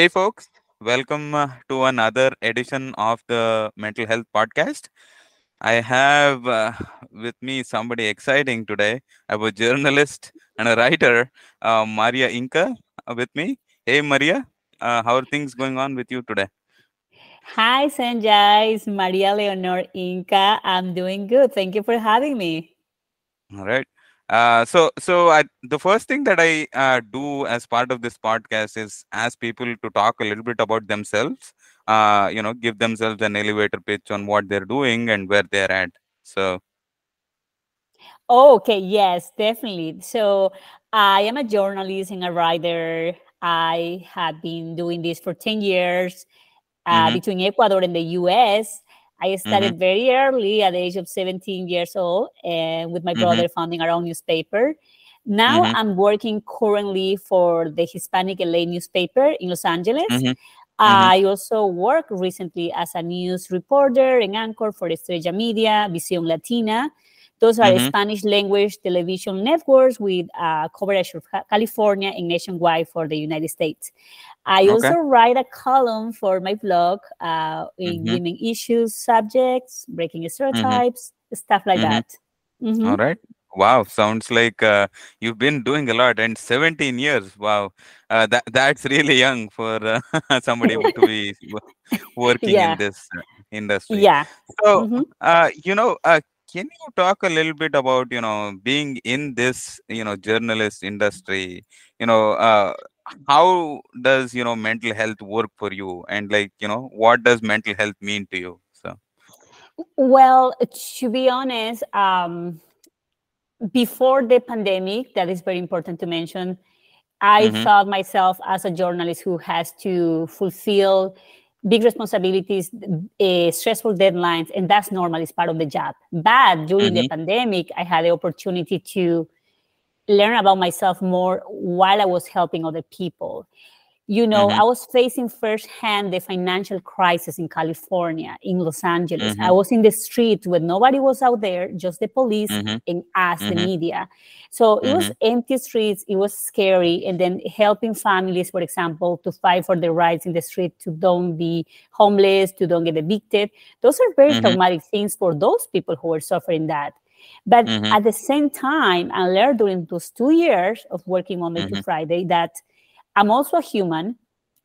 Hey, folks, welcome uh, to another edition of the Mental Health Podcast. I have uh, with me somebody exciting today. I have a journalist and a writer, uh, Maria Inca, uh, with me. Hey, Maria, uh, how are things going on with you today? Hi, Sanjay. It's Maria Leonor Inca. I'm doing good. Thank you for having me. All right. Uh, so, so I, the first thing that I uh, do as part of this podcast is ask people to talk a little bit about themselves. Uh, you know, give themselves an elevator pitch on what they're doing and where they're at. So, Oh, okay. Yes, definitely. So I am a journalist and a writer. I have been doing this for 10 years uh, Mhm. between Ecuador and the US. I started very early at the age of 17 years old and with my Mhm. brother founding our own newspaper. Now Mhm. I'm working currently for the Hispanic LA newspaper in Los Angeles. Mhm. I also work recently as a news reporter and anchor for Estrella Media, Visión Latina. Those are Mhm. Spanish language television networks with uh, coverage of California and nationwide for the United States. I Okay. also write a column for my blog uh, in Mhm. women issues, subjects, breaking stereotypes, stuff like Mhm. that. Mhm. All right. Wow, sounds like uh, you've been doing a lot, and 17 years. Wow, uh, that that's really young for uh, somebody to be working Yeah. in this uh, industry. Yeah. So, Mhm. uh, you know, uh, can you talk a little bit about you know being in this you know journalist industry? You know, uh, how does you know mental health work for you, and like you know, what does mental health mean to you? So. Well, to be honest, um, before the pandemic, that is very important to mention, I Mhm. thought myself as a journalist who has to fulfill big responsibilities, uh, stressful deadlines, and that's normal, it's part of the job. But during the Mhm. pandemic, I had the opportunity to learn about myself more while I was helping other people. You know, Mhm. I was facing firsthand the financial crisis in California, in Los Angeles. I Mhm. was in the street when nobody was out there, just the police Mhm. and us, the Mhm. media. So it was Mhm. empty streets, it was scary. And then helping families, for example, to fight for their rights in the street, to don't be homeless, to don't get evicted. Those are very Mhm. traumatic things for those people who are suffering that. But at the same time, I learned during those two years of working on Mhm. Friday that I'm also a human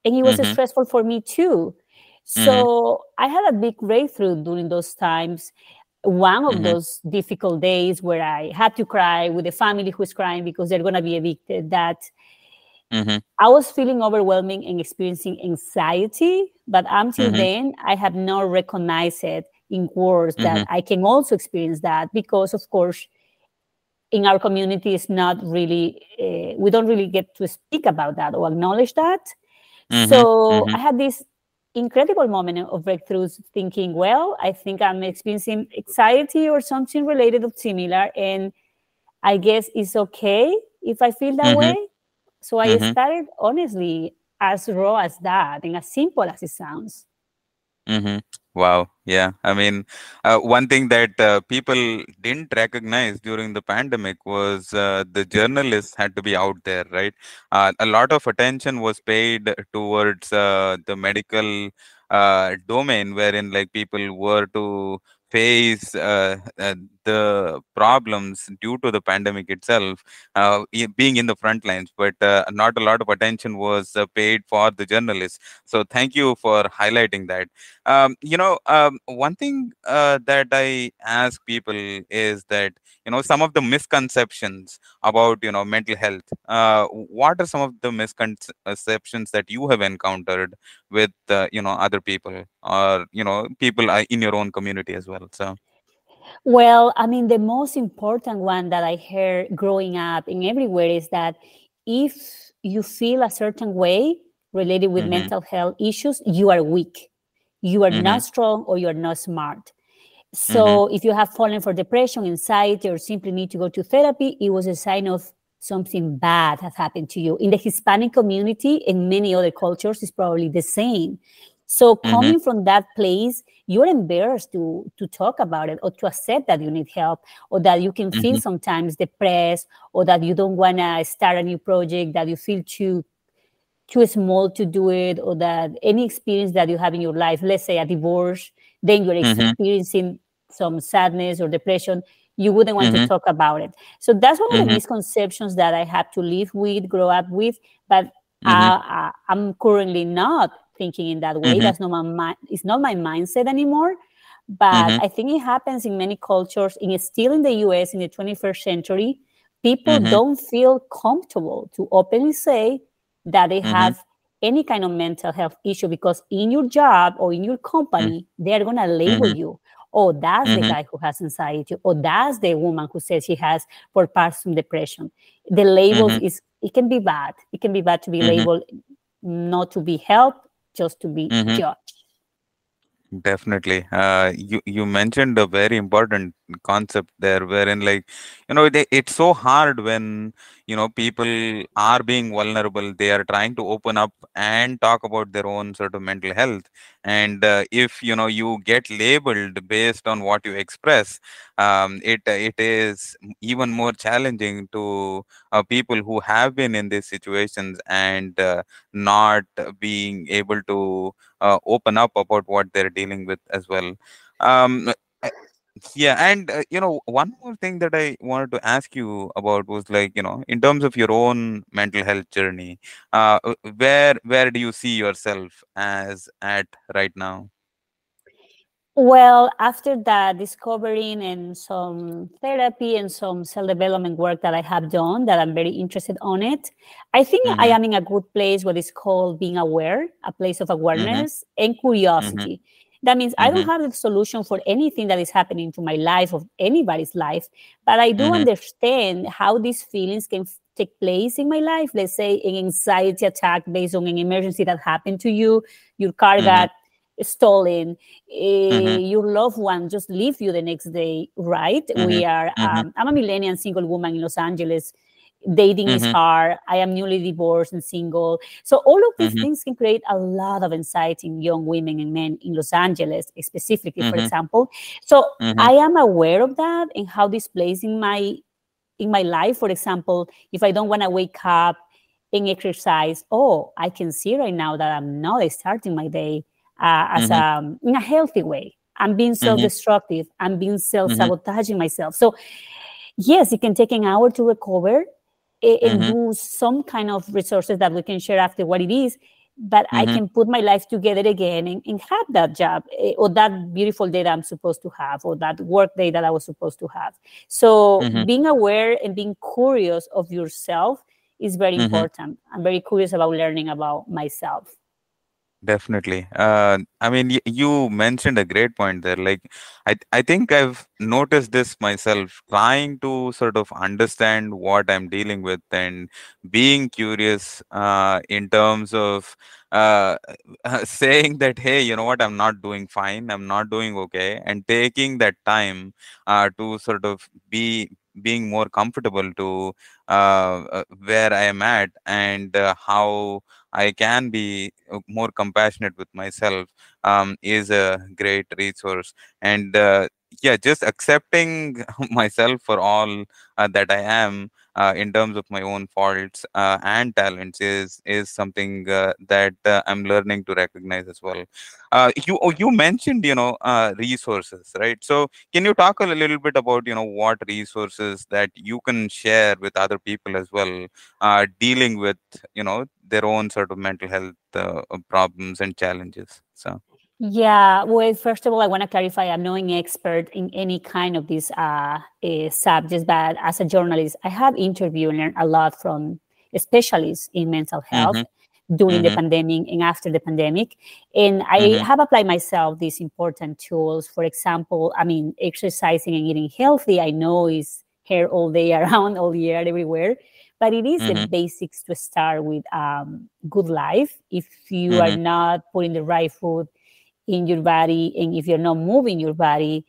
and it was Mhm. stressful for me too. So I had a big breakthrough during those times. One of Mhm. those difficult days where I had to cry with the family who's crying because they're going to be evicted, that Mhm. I was feeling overwhelming and experiencing anxiety. But until Mhm. then, I have not recognized it in words that I can also experience that because, of course, in our community, is not really, uh, we don't really get to speak about that or acknowledge that. Mhm. So Mhm. I had this incredible moment of breakthroughs thinking, well, I think I'm experiencing anxiety or something related or similar. And I guess it's okay if I feel that Mhm. way. So I Mhm. started honestly as raw as that and as simple as it sounds. Mhm. Wow. Yeah. I mean, uh, one thing that uh, people didn't recognize during the pandemic was uh, the journalists had to be out there, right? Uh, a lot of attention was paid towards uh, the medical uh, domain, wherein like people were to face uh, uh, the problems due to the pandemic itself, uh, being in the front lines, but uh, not a lot of attention was uh, paid for the journalists. So, thank you for highlighting that um, you know um, one thing uh, that i ask people is that you know some of the misconceptions about you know mental health uh, what are some of the misconceptions that you have encountered with uh, you know other people or you know people in your own community as well so Well, I mean, the most important one that I heard growing up and everywhere is that if you feel a certain way, related with Mhm. mental health issues, you are weak. You are Mhm. not strong or you're not smart. So if you have fallen for depression, anxiety, or simply need to go to therapy, it was a sign of something bad has happened to you. In the Hispanic community and many other cultures, it's probably the same. So coming from that place, you're embarrassed to to talk about it or to accept that you need help or that you can feel Mhm. sometimes depressed or that you don't want to start a new project that you feel too too small to do it or that any experience that you have in your life let's say a divorce then you're Mhm. experiencing some sadness or depression you wouldn't want to talk about it so that's one of Mhm. the misconceptions that i had to live with grow up with but Mhm. uh, I, i'm currently not thinking in that way Mhm. that's not my mind it's not my mindset anymore but Mhm. i think it happens in many cultures in still in the us in the 21st century people Mhm. don't feel comfortable to openly say that they Mhm. have any kind of mental health issue because in your job or in your company they're going to label Mhm. you oh that's the guy who has anxiety or that's the woman who says she has for postpartum depression the labels Mhm. is it can be bad it can be bad to be labeled not to be helped just to be Mhm. judged Definitely. Uh, you you mentioned a very important concept there, wherein like you know they, it's so hard when you know people are being vulnerable. They are trying to open up and talk about their own sort of mental health, and uh, if you know you get labeled based on what you express, um, it it is even more challenging to uh, people who have been in these situations and uh, not being able to uh, open up about what they're dealing with as well. Um, yeah, and uh, you know, one more thing that I wanted to ask you about was like, you know, in terms of your own mental health journey, uh, uh, where where do you see yourself as at right now? Well, after that, discovering and some therapy and some self-development work that I have done that I'm very interested on it, I think I Mm-hmm, am in a good place what is called being aware, a place of mm-hmm, awareness and mm-hmm, curiosity. That means I mm-hmm, don't have the solution for anything that is happening to my life or anybody's life, but I do mm-hmm, understand how these feelings can f- take place in my life. Let's say an anxiety attack based on an emergency that happened to you, your car mm-hmm, got stolen mm-hmm, uh, your loved one just leave you the next day right? Mm-hmm, we are mm-hmm, um, i'm a millennial single woman in los angeles dating is mm-hmm, hard. I am newly divorced and single. So all of these mm-hmm, things can create a lot of anxiety in young women and men in los angeles specifically for mm-hmm, example. So mm-hmm, i am aware of that and how this plays in my in my life. For example if i don't want to wake up and exercise oh i can see right now that i'm not starting my day uh, as mm-hmm, um, in a healthy way. I'm being mm-hmm, self-destructive. I'm being self-sabotaging myself. So yes, it can take an hour to recover a- and mm-hmm, do some kind of resources that we can share after what it is. But I mm-hmm, can put my life together again and, and have that job eh, or that beautiful day that I'm supposed to have or that work day that I was supposed to have. So mm-hmm, being aware and being curious of yourself is very mm-hmm. important. I'm very curious about learning about myself. Definitely. Uh, I mean, y- you mentioned a great point there. Like, I I think I've noticed this myself, trying to sort of understand what I'm dealing with and being curious uh, in terms of uh, saying that, hey, you know what, I'm not doing fine, I'm not doing okay, and taking that time uh, to sort of be being more comfortable to uh, uh, where I am at and uh, how I can be uh, more compassionate with myself um, is a great resource. And uh, yeah, just accepting myself for all uh, that I am uh, in terms of my own faults uh, and talents is is something uh, that uh, I'm learning to recognize as well. Uh, you oh, you mentioned you know resources, right? So can you talk a little bit about you know what resources that you can share with other people as well, dealing with you know their own sort of mental health problems and challenges so Yeah, well, first of all, I want to clarify I'm not an expert in any kind of these uh, uh, subjects, but as a journalist, I have interviewed and learned a lot from specialists in mental health mm-hmm, during the mm-hmm, pandemic and after the pandemic. And I mm-hmm, have applied myself these important tools. For example, I mean, exercising and eating healthy, I know is here all day around, all year, everywhere. but it is the Mhm. basics to start with um, good life. If you Mhm. are not putting the right food in your body and if you're not moving your body,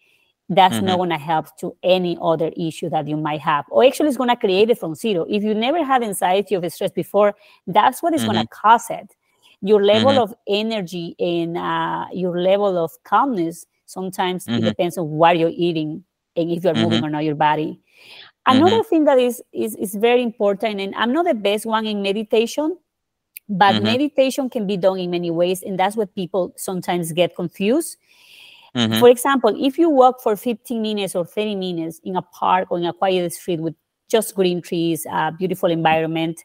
that's not Mhm. going to help to any other issue that you might have. Or actually, it's going to create it from zero. If you never had anxiety or stress before, that's what is going to cause it. Your level Mhm. of energy and uh, your level of calmness sometimes it Mhm. depends on what you're eating and if you're moving Mhm. or not your body. Another thing that is, is is very important, and I'm not the best one in meditation, but Mhm. meditation can be done in many ways, and that's what people sometimes get confused. Mhm. For example, if you walk for 15 minutes or 30 minutes in a park or in a quiet street with just green trees, a beautiful environment,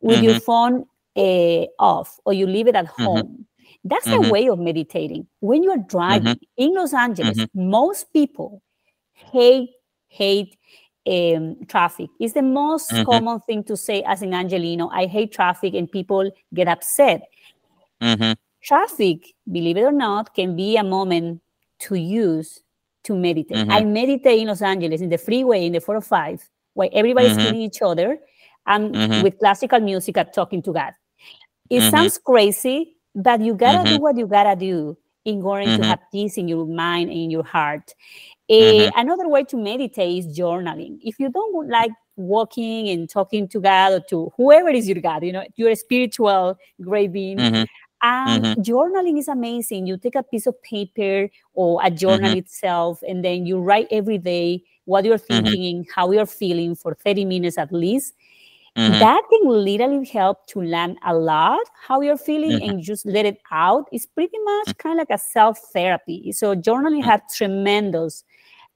with your phone uh, off or you leave it at home, that's a Mhm. way of meditating. When you're driving in Los Angeles, most people hate hate um, traffic. It's the most Mhm. common thing to say as an Angelino. I hate traffic, and people get upset Mhm. traffic, believe it or not, can be a moment to use to meditate. I meditate in Los Angeles in the freeway in the 405 where everybody's Mhm. killing each other and Mhm. with classical music I'm talking to God. It Mhm. sounds crazy, but you gotta do what you gotta do in order to Mhm. have peace in your mind and in your heart. Eh, Mhm. Another way to meditate is journaling. If you don't like walking and talking to God or to whoever is your God, you know, your spiritual great being, Mhm. and Mhm. journaling is amazing. You take a piece of paper or a journal Mhm. itself, and then you write every day what you're Mhm. thinking, how you're feeling for 30 minutes at least. Mhm. That can literally help to learn a lot how you're feeling Mhm. and just let it out. It's pretty much kind of like a self therapy. So, journaling has tremendous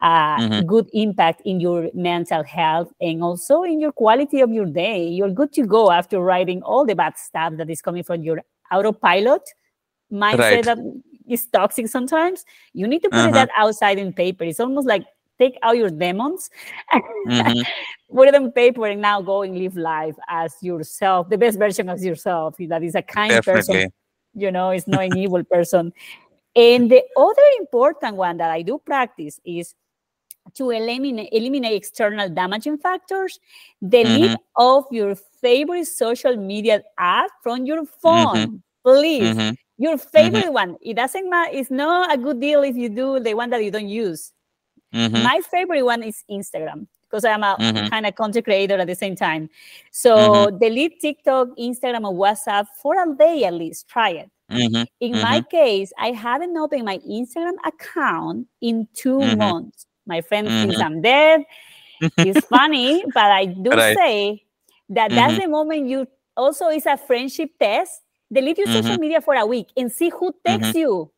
uh, Mhm. good impact in your mental health and also in your quality of your day. You're good to go after writing all the bad stuff that is coming from your autopilot mindset Right. that is toxic sometimes. You need to put Uh-huh. that outside in paper. It's almost like take out your demons, Mhm. put it on paper, and now go and live life as yourself, the best version of yourself. That is a kind Definitely. person, you know, it's not an evil person. And the other important one that I do practice is to eliminate, eliminate external damaging factors. Delete Mhm. off your favorite social media app from your phone, please. Mhm. Your favorite one. It doesn't matter. It's not a good deal if you do the one that you don't use. Mhm. My favorite one is Instagram because I'm a Mhm. kind of content creator at the same time. So delete TikTok, Instagram, or WhatsApp for a day at least. Try it. Mhm. In my case, I haven't opened my Instagram account in 2 Mhm. months. My friend thinks. I'm dead. It's funny, but I do Right. say that that's the moment you also is a friendship test. Delete your social media for a week and see who texts you.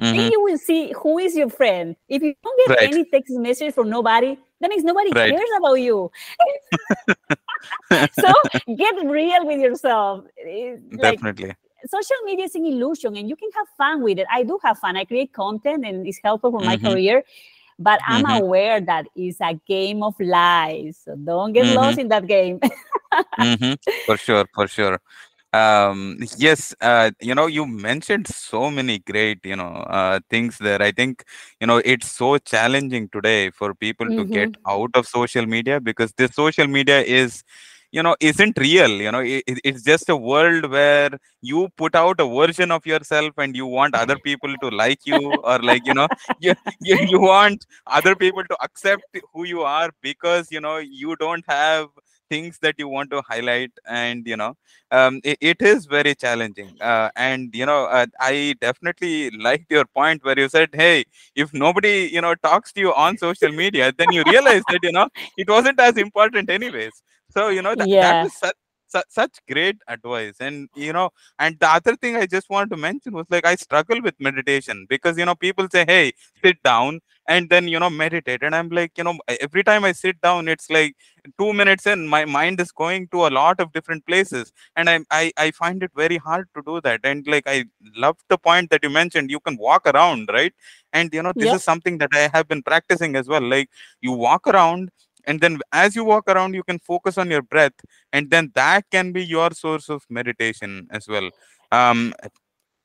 Then Mhm. you will see who is your friend. If you don't get Right. any text message from nobody, that means nobody Right. cares about you. so get real with yourself. Like Definitely. social media is an illusion and you can have fun with it. I do have fun. I create content and it's helpful for my Mhm. career. But I'm Mhm. aware that it's a game of lies. So don't get Mhm. lost in that game. hmm For sure, for sure. Um, yes, uh, you know, you mentioned so many great, you know, uh, things there. I think, you know, it's so challenging today for people to get Mhm. out of social media because this social media is, you know, isn't real. You know, it- it's just a world where you put out a version of yourself and you want other people to like you or like, you know, you, you, you want other people to accept who you are because, you know, you don't have things that you want to highlight and you know um, it, it is very challenging uh, and you know uh, i definitely liked your point where you said hey if nobody you know talks to you on social media then you realize that you know it wasn't as important anyways so you know that, that Yeah. was such su- such great advice. And you know and the other thing i just want to mention was like i struggle with meditation because you know people say hey sit down and then you know meditate. And i'm like you know every time i sit down it's like two minutes in my mind is going to a lot of different places. And I, I i find it very hard to do that. And like i love the point that you mentioned you can walk around right? And you know this Yep. is something that i have been practicing as well. Like you walk around and then as you walk around you can focus on your breath and then that can be your source of meditation as well um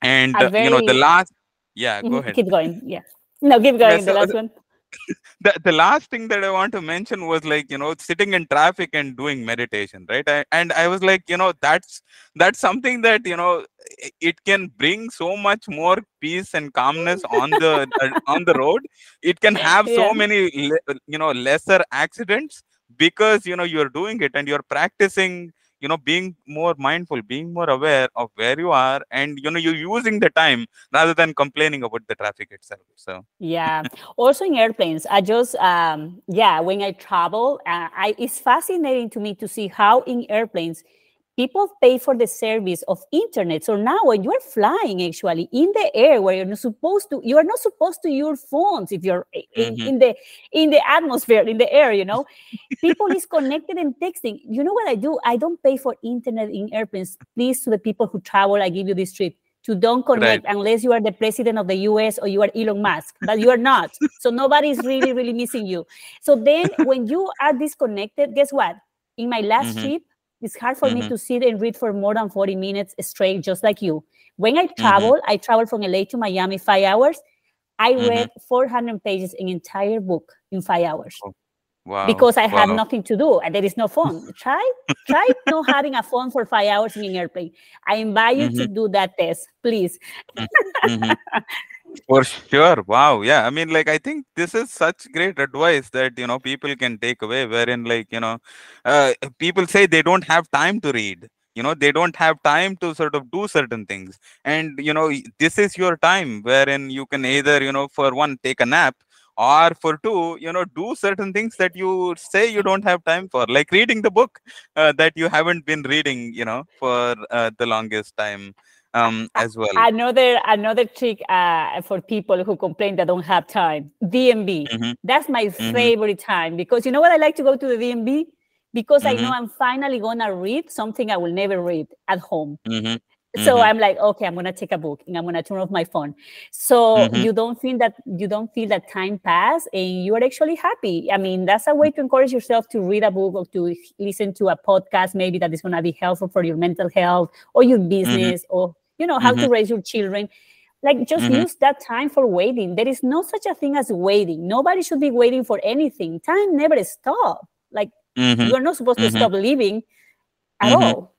and uh, you know the last yeah go Mhm. ahead keep going. Yeah. No, keep yeah going. The last one. the, the last thing that I want to mention was like, you know, sitting in traffic and doing meditation, right? I, and I was like, you know, that's that's something that, you know, it can bring so much more peace and calmness on the uh, on the road. It can have so many, you know, lesser accidents because, you know, you're doing it and you're practicing you know being more mindful being more aware of where you are and you know you're using the time rather than complaining about the traffic itself so Yeah. Also in airplanes, I just um yeah, when I travel, uh, I it's fascinating to me to see how in airplanes people pay for the service of internet. So now when you're flying actually in the air where you're not supposed to you are not supposed to use phones if you're in, Mhm. in the in the atmosphere in the air, you know. People is connected and texting. You know what I do? I don't pay for internet in airplanes. Please to the people who travel, I give you this trip to don't connect unless you are the president of the US or you are Elon Musk, but you are not. So nobody is really, really missing you. So then when you are disconnected, guess what? In my last Mhm. trip, it's hard for me Mhm. to sit and read for more than 40 minutes straight, just like you. When I travel, I travel from LA to Miami five hours. I Mhm. read 400 pages an entire book in five hours wow because I have nothing to do and there is no phone. Try, try not having a phone for five hours in an airplane. I invite you to do that test, please. For sure. Wow. Yeah. I mean, like, I think this is such great advice that, you know, people can take away, wherein, like, you know, uh, people say they don't have time to read. You know, they don't have time to sort of do certain things. And, you know, this is your time wherein you can either, you know, for one, take a nap or for two, you know, do certain things that you say you don't have time for, like reading the book uh, that you haven't been reading, you know, for uh, the longest time um, as well. Another another trick uh, for people who complain that don't have time. DMV. Mhm. That's my Mhm. favorite time because you know what I like to go to the DMV because I know Mhm. I'm finally gonna read something I will never read at home. Mhm. So. I'm like, okay, I'm gonna take a book and I'm gonna turn off my phone. So Mhm. you don't feel that you don't feel that time pass and you are actually happy. I mean, that's a way to encourage yourself to read a book or to listen to a podcast, maybe that is gonna be helpful for your mental health or your business or you know how to Mhm. raise your children. Like just Mhm. use that time for waiting. There is no such a thing as waiting. Nobody should be waiting for anything. Time never stops. Like Mhm. you are not supposed Mhm. to stop living at Mhm. all.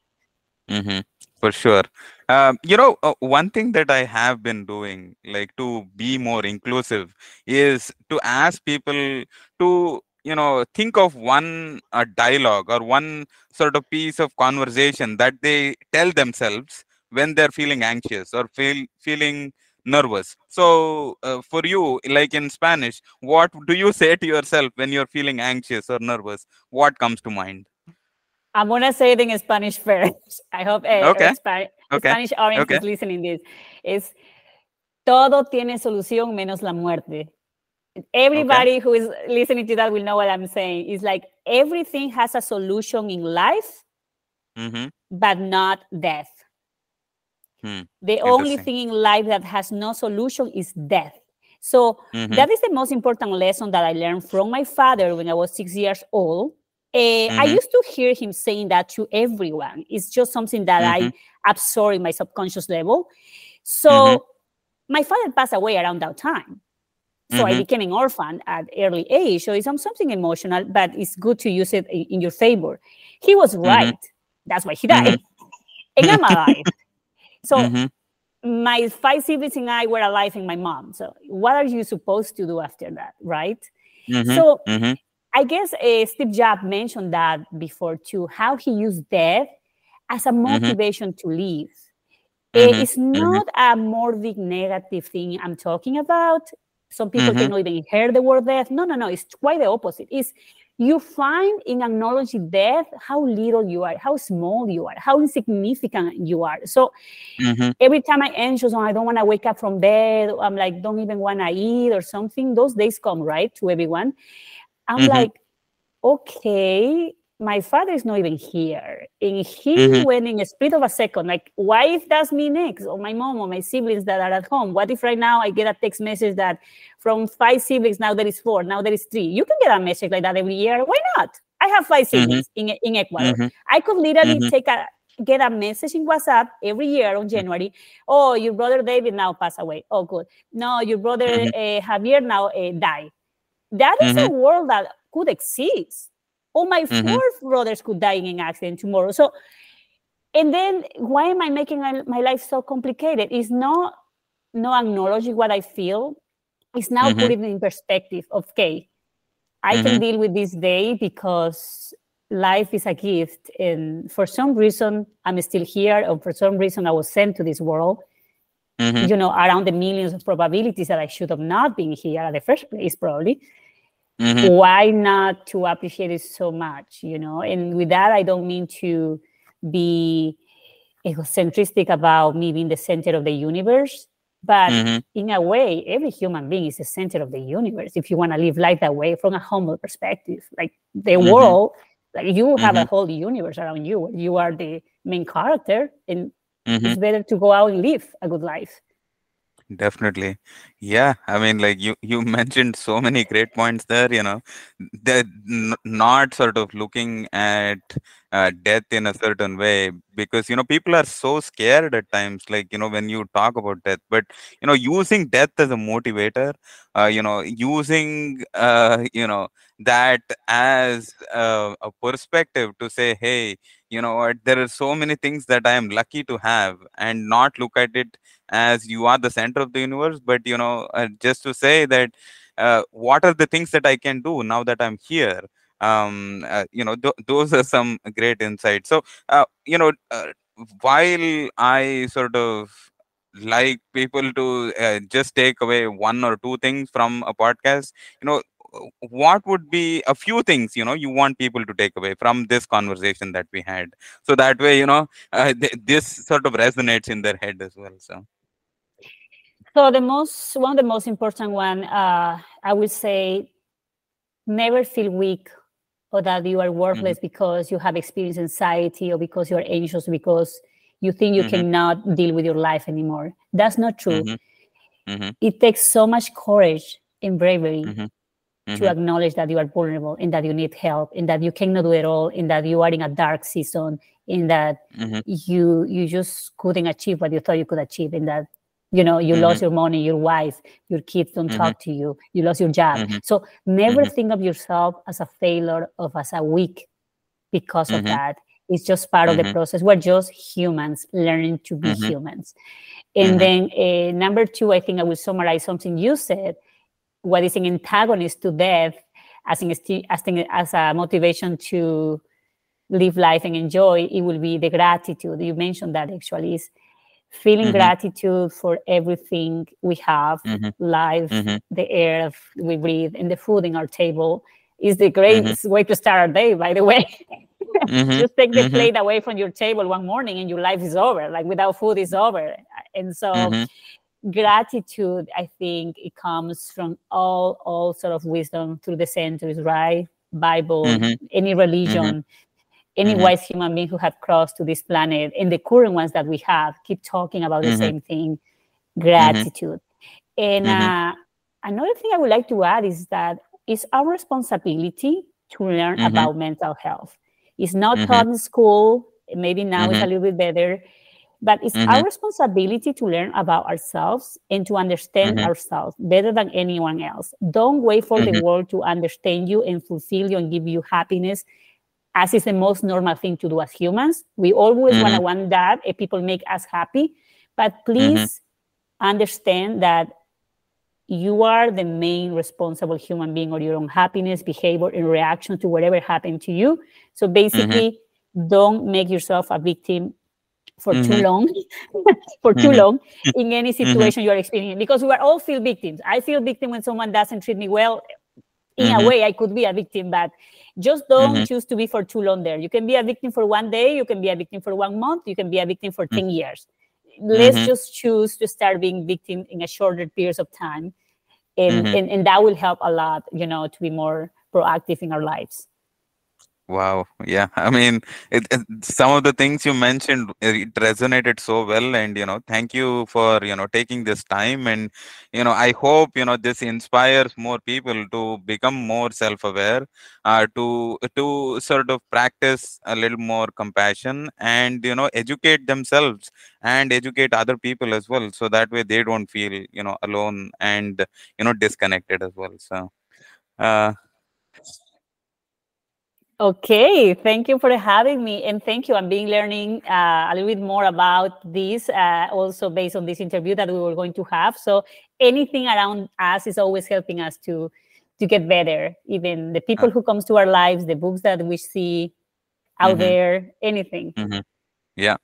For sure. Um, you know, uh, one thing that I have been doing, like to be more inclusive, is to ask people to, you know, think of one uh, dialogue or one sort of piece of conversation that they tell themselves when they're feeling anxious or feel feeling nervous. So, uh, for you, like in Spanish, what do you say to yourself when you're feeling anxious or nervous? What comes to mind? I'm gonna say it in Spanish first. I hope uh, Okay. Spa- Okay. Spanish audience Okay. is listening this. Is todo tiene solución menos la muerte. Everybody who is listening to that will know what I'm saying. It's like everything has a solution in life, Mm-hmm. but not death. Hmm. The only thing in life that has no solution is death. So Mhm. that is the most important lesson that I learned from my father when I was six years old. Eh, I Mhm. used to hear him saying that to everyone. It's just something that Mhm. I absorb in my subconscious level. So Mhm. my father passed away around that time. So I Mhm. became an orphan at early age. So it's some- something emotional, but it's good to use it in, your favor. He was Mm-hmm. right. That's why he died. And I'm alive. So my five siblings and I were alive and my mom. So what are you supposed to do after that, right? Mhm. So Mhm. I guess uh, Steve Jobs mentioned that before too, how he used death as a motivation to live. Uh, Mhm. It's not a morbid negative thing I'm talking about. Some people cannot even hear the word death. No, no, no. It's quite the opposite. It's you find in acknowledging death how little you are, how small you are, how insignificant you are. So Mhm. every time I anxious or I don't want to wake up from bed, I'm like, don't even want to eat or something. Those days come, right, to everyone. I'm Mhm. like, okay, my father is not even here. And he Mhm. went in a split of a second. Like, what if that's me next? Or my mom or my siblings that are at home? What if right now I get a text message that from five siblings, now there is four, now there is three? You can get a message like that every year. Why not? I have five siblings in, in Ecuador. Mhm. I could literally Mhm. take a get a message in WhatsApp every year on January. Oh, your brother David now passed away. Oh, good. No, your brother uh, Javier now uh, died. That is mm-hmm. a world that could exist. All my mm-hmm. four brothers could die in an accident tomorrow. So, and then why am I making my life so complicated? It's not not acknowledging what I feel. It's now mm-hmm. putting in perspective of okay, I can mm-hmm. deal with this day because life is a gift, and for some reason I'm still here, or for some reason I was sent to this world mm-hmm. you know, around the millions of probabilities that I should have not been here at the first place, probably. Mm-hmm. Why not to appreciate it so much, you know? And with that, I don't mean to be egocentristic about me being the center of the universe, but mm-hmm. in a way, every human being is the center of the universe. If you want to live life that way from a humble perspective, like the mm-hmm. world, like you have a mm-hmm. whole universe around you. You are the main character, and mm-hmm. it's better to go out and live a good life definitely. Yeah i mean like you you mentioned so many great points there you know. They're n- not sort of looking at uh, death in a certain way because you know people are so scared at times like you know when you talk about death. But you know using death as a motivator uh, you know using uh, you know that as a, a perspective to say hey you know what? There are so many things that i am lucky to have and not look at it as you are the center of the universe but you know uh, just to say that uh, what are the things that i can do now that i'm here um uh, you know th- those are some great insights. So uh, you know uh, while i sort of like people to uh, just take away one or two things from a podcast you know what would be a few things you know you want people to take away from this conversation that we had? So that way you know uh, th- this sort of resonates in their head as well so. So the most one of the most important one uh, i would say never feel weak or that you are worthless mm-hmm. because you have experienced anxiety or because you're anxious because you think you mm-hmm. cannot deal with your life anymore that's not true mm-hmm. mm-hmm. it takes so much courage and bravery mm-hmm mm-hmm. to acknowledge that you are vulnerable and that you need help and that you cannot do it all and that you are in a dark season and that mm-hmm. you you just couldn't achieve what you thought you could achieve and that you know you mm-hmm. lost your money your wife your kids don't talk mm-hmm. to you you lost your job mm-hmm. so never mm-hmm. think of yourself as a failure of as a weak because of that it's just part of the process we're just humans learning to be humans and then uh, number two i think i will summarize something you said what is an antagonist to death as, in, as, in, as a motivation to live life and enjoy, it will be the gratitude. You mentioned that actually is feeling mm-hmm. gratitude for everything we have, mm-hmm. life, mm-hmm. the air we breathe, and the food in our table is the greatest mm-hmm. way to start our day, by the way. Mm-hmm. Just take the mm-hmm. plate away from your table one morning and your life is over. Like without food is over. And so gratitude i think it comes from all all sort of wisdom through the centuries right bible any religion. Any mm-hmm. wise human being who have crossed to this planet and the current ones that we have keep talking about the mm-hmm. same thing mm-hmm. gratitude and mm-hmm. uh, another thing i would like to add is that it's our responsibility to learn about mental health it's not taught in school maybe now it's a little bit better but it's mm-hmm. our responsibility to learn about ourselves and to understand mm-hmm. ourselves better than anyone else. Don't wait for mm-hmm. the world to understand you and fulfill you and give you happiness, as is the most normal thing to do as humans. We always want to mm-hmm. want that if people make us happy. But please mm-hmm. understand that you are the main responsible human being or your own happiness, behavior, and reaction to whatever happened to you. So basically, don't make yourself a victim for mm-hmm. too long for too mm-hmm. long in any mm-hmm. situation you're experiencing because we are all feel victims i feel victim when someone doesn't treat me well in a mm-hmm. way i could be a victim but just don't mm-hmm. choose to be for too long there. You can be a victim for one day you can be a victim for one month you can be a victim for 10 years. Let's just choose to start being victim in a shorter periods of time and, and and that will help a lot you know to be more proactive in our lives Wow. Yeah. I mean, it, it, some of the things you mentioned, it resonated so well. And, you know, thank you for, you know, taking this time. And, you know, I hope, you know, this inspires more people to become more self aware, uh, to, to sort of practice a little more compassion and, you know, educate themselves and educate other people as well. So that way they don't feel, you know, alone and, you know, disconnected as well. So, Uh, Okay, thank you for having me, and thank you. I'm being learning uh, a little bit more about this, uh, also based on this interview that we were going to have. So anything around us is always helping us to to get better. Even the people Uh. who comes to our lives, the books that we see out Mhm. there, anything. mhm. Yeah,